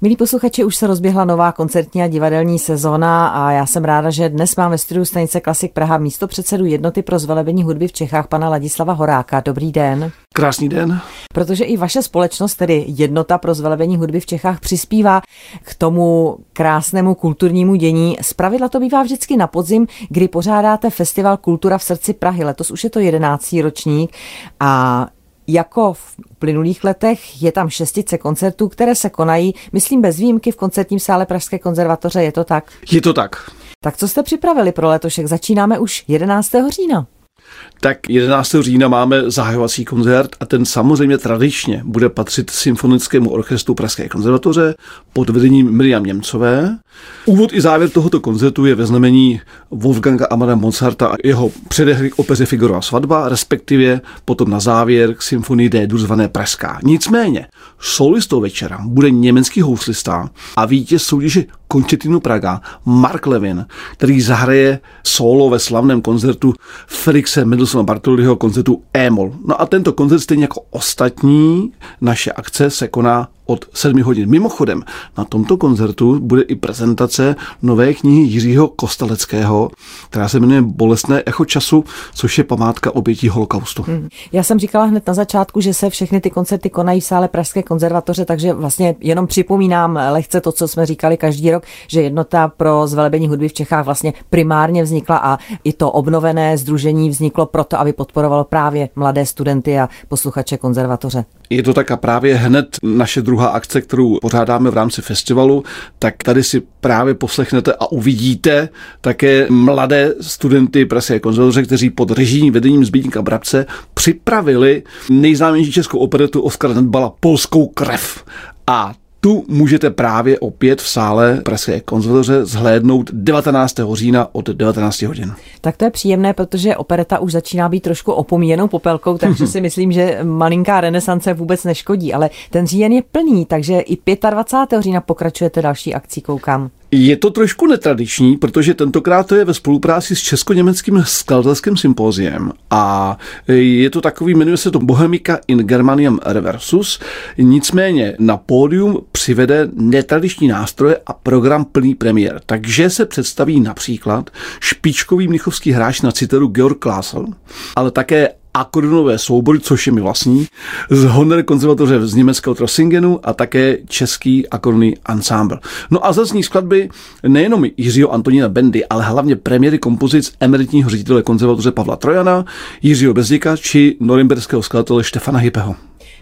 Milí posluchači, už se rozběhla nová koncertní a divadelní sezóna a já jsem ráda, že dnes máme ve studiu stanice Klasik Praha místo předsedu jednoty pro zvelebení hudby v Čechách, pana Ladislava Horáka. Dobrý den. Krásný den. Protože i vaše společnost, tedy jednota pro zvelebení hudby v Čechách, přispívá k tomu krásnému kulturnímu dění. Zpravidla to bývá vždycky na podzim, kdy pořádáte festival Kultura v srdci Prahy. Letos už je to jedenáctý ročník a jako v plynulých letech je tam šestice koncertů, které se konají, myslím bez výjimky v koncertním sále Pražské konzervatoře, je to tak? Je to tak. Tak co jste připravili pro letošek? Začínáme už 11. října tak 11. října máme zahajovací koncert a ten samozřejmě tradičně bude patřit Symfonickému orchestru Pražské konzervatoře pod vedením Miriam Němcové. Úvod i závěr tohoto koncertu je ve znamení Wolfganga Amada Mozarta a jeho předehry k opeře Figurova svatba, respektive potom na závěr k symfonii D zvané Pražská. Nicméně, solistou večera bude německý houslista a vítěz soutěže Končetinu Praga, Mark Levin, který zahraje solo ve slavném koncertu Felixe Mendelssohna Bartoliho koncertu E-moll. No a tento koncert stejně jako ostatní naše akce se koná od 7 hodin. Mimochodem, na tomto koncertu bude i prezentace nové knihy Jiřího Kosteleckého, která se jmenuje Bolestné echo času, což je památka obětí holokaustu. Hmm. Já jsem říkala hned na začátku, že se všechny ty koncerty konají v sále Pražské konzervatoře, takže vlastně jenom připomínám lehce to, co jsme říkali každý rok, že jednota pro zvelebení hudby v Čechách vlastně primárně vznikla a i to obnovené združení vzniklo proto, aby podporovalo právě mladé studenty a posluchače konzervatoře. Je to tak a právě hned naše druhá akce, kterou pořádáme v rámci festivalu, tak tady si právě poslechnete a uvidíte také mladé studenty Pražské konzervatoře, kteří pod režijním vedením Zbigníka Brabce připravili nejznámější českou operetu Oskara Nedbala Polskou krev. A tu můžete právě opět v sále Pražské konzervatoře zhlédnout 19. října od 19 hodin. Tak to je příjemné, protože opereta už začíná být trošku opomíjenou popelkou, takže si myslím, že malinká renesance vůbec neškodí, ale ten říjen je plný, takže i 25. října pokračujete další akcí, koukám. Je to trošku netradiční, protože tentokrát to je ve spolupráci s Česko-německým skladatelským sympóziem a je to takový, jmenuje se to Bohemika in Germanium Reversus, nicméně na pódium přivede netradiční nástroje a program plný premiér. Takže se představí například špičkový mnichovský hráč na citeru Georg Klasel, ale také akordionové soubory, což je mi vlastní, z Honor konzervatoře z německého Trossingenu a také český akordionný ensemble. No a zazní skladby nejenom Jiřího Antonína Bendy, ale hlavně premiéry kompozic emeritního ředitele konzervatoře Pavla Trojana, Jiřího Bezděka či norimberského skladatele Štefana Hypeho.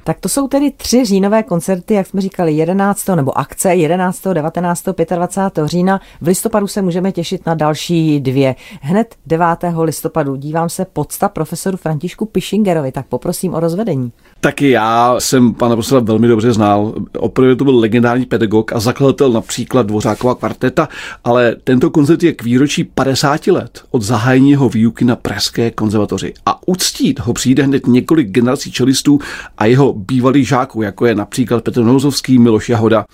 Tak to jsou tedy tři říjnové koncerty, jak jsme říkali, 11. nebo akce 11., 19., 25. října. V listopadu se můžeme těšit na další dvě. Hned 9. listopadu dívám se podsta profesoru Františku Pišingerovi, tak poprosím o rozvedení. Taky já jsem pana profesora velmi dobře znal. Opravdu to byl legendární pedagog a zakladatel například Dvořákova kvarteta, ale tento koncert je k výročí 50 let od zahájení jeho výuky na Pražské konzervatoři. A uctít ho přijde hned několik generací čelistů a jeho bývalých žáků, jako je například Petr Nouzovský, Miloš Jahoda,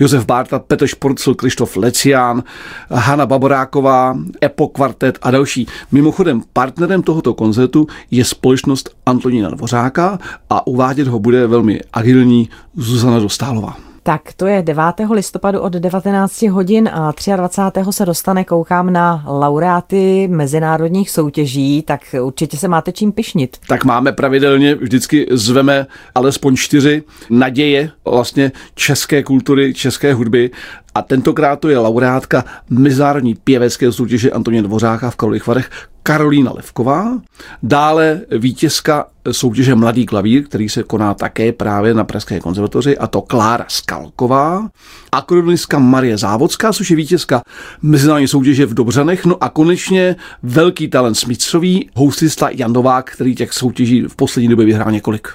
Josef Bárta, Petr Šporcel, Krištof Lecián, Hanna Baboráková, Epo Kvartet a další. Mimochodem partnerem tohoto koncertu je společnost Antonína Dvořáka a uvádět ho bude velmi agilní Zuzana Dostálová. Tak to je 9. listopadu od 19 hodin a 23. se dostane, koukám na laureáty mezinárodních soutěží, tak určitě se máte čím pišnit. Tak máme pravidelně, vždycky zveme alespoň čtyři naděje vlastně české kultury, české hudby a tentokrát to je laureátka mezinárodní pěvecké soutěže Antoně Dvořáka v Karlových Varech Karolína Levková, dále vítězka soutěže Mladý klavír, který se koná také právě na Pražské konzervatoři, a to Klára Skalková, akordeonistka Marie Závodská, což je vítězka mezinárodní soutěže v Dobřanech, no a konečně velký talent smicový, houstista Jan Novák, který těch soutěží v poslední době vyhrál několik.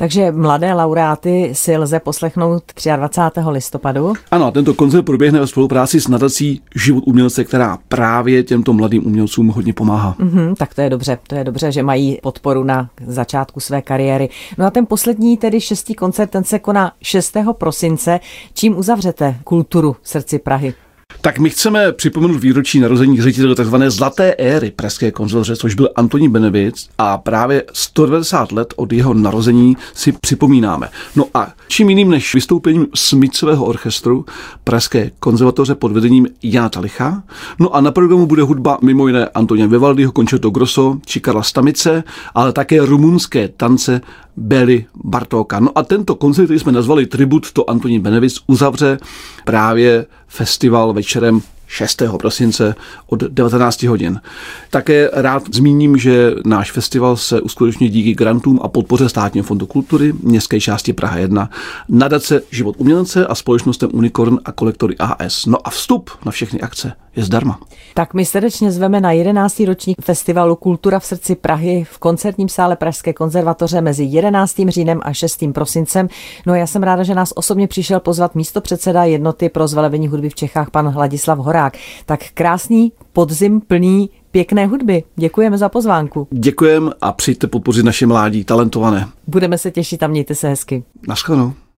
Takže mladé laureáty si lze poslechnout 23. listopadu. Ano, tento koncert proběhne ve spolupráci s nadací Život umělce, která právě těmto mladým umělcům hodně pomáhá. Mm-hmm, tak to je dobře, to je dobře, že mají podporu na začátku své kariéry. No a ten poslední, tedy šestý koncert, ten se koná 6. prosince. Čím uzavřete kulturu v srdci Prahy? Tak my chceme připomenout výročí narození ředitele tzv. zlaté éry Pražské konzervatoře, což byl Antoní Benevic a právě 190 let od jeho narození si připomínáme. No a čím jiným než vystoupením smicového orchestru Pražské konzervatoře pod vedením Jana Talicha. No a na programu bude hudba mimo jiné Antonia Vivaldiho, Concerto Grosso či Karla Stamice, ale také rumunské tance Beli Bartóka. No a tento koncert, který jsme nazvali Tribut to Antonín Benevic, uzavře právě festival večerem 6. prosince od 19 hodin. Také rád zmíním, že náš festival se uskuteční díky grantům a podpoře Státního fondu kultury Městské části Praha 1, nadace Život umělce a společnostem Unicorn a kolektory AS. No a vstup na všechny akce je zdarma. Tak my srdečně zveme na 11. ročník festivalu Kultura v srdci Prahy v koncertním sále Pražské konzervatoře mezi 11. říjnem a 6. prosincem. No a já jsem ráda, že nás osobně přišel pozvat místo předseda jednoty pro zvelebení hudby v Čechách, pan Hladislav Horák. Tak krásný podzim plný pěkné hudby. Děkujeme za pozvánku. Děkujeme a přijďte podpořit naše mládí, talentované. Budeme se těšit a mějte se hezky. Naschledanou.